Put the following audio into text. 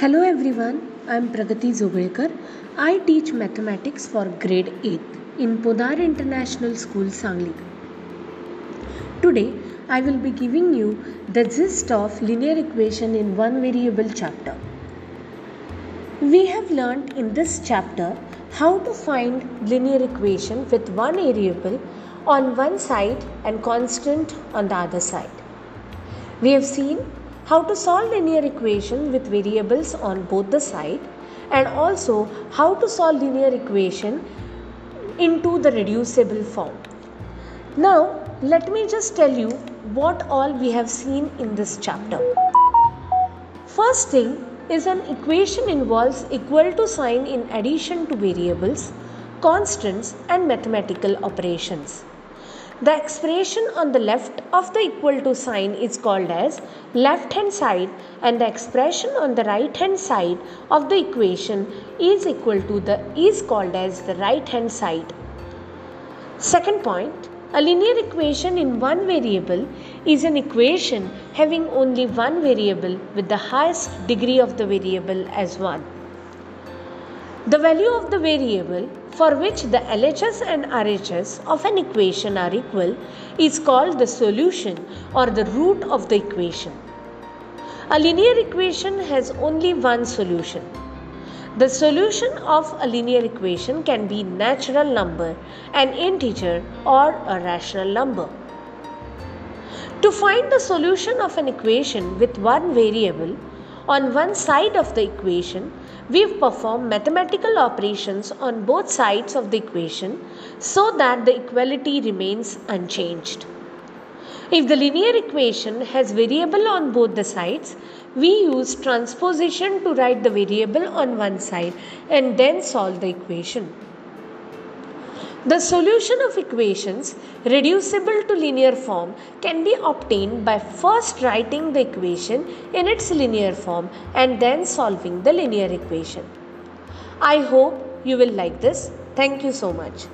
Hello everyone, I am Pragati Zogalkar. I teach mathematics for grade 8 in Podar International School, Sangli. Today, I will be giving you the gist of linear equation in one variable chapter. We have learnt in this chapter how to find linear equation with one variable on one side and constant on the other side. We have seen how to solve linear equation with variables on both the side and also how to solve linear equation into the reducible form. Now let me just tell you what all we have seen in this chapter. First thing is an equation involves equal to sign in addition to variables, constants and mathematical operations. The expression on the left of the equal to sign is called as left hand side and the expression on the right hand side of the equation is equal to the is called as the right hand side. Second point, a linear equation in one variable is an equation having only one variable with the highest degree of the variable as 1. The value of the variable for which the LHS and RHS of an equation are equal is called the solution or the root of the equation. A linear equation has only one solution. The solution of a linear equation can be natural number, an integer or a rational number. To find the solution of an equation with one variable, on one side of the equation, we've performed mathematical operations on both sides of the equation so that the equality remains unchanged. If the linear equation has variable on both the sides, we use transposition to write the variable on one side and then solve the equation. The solution of equations reducible to linear form can be obtained by first writing the equation in its linear form and then solving the linear equation. I hope you will like this. Thank you so much.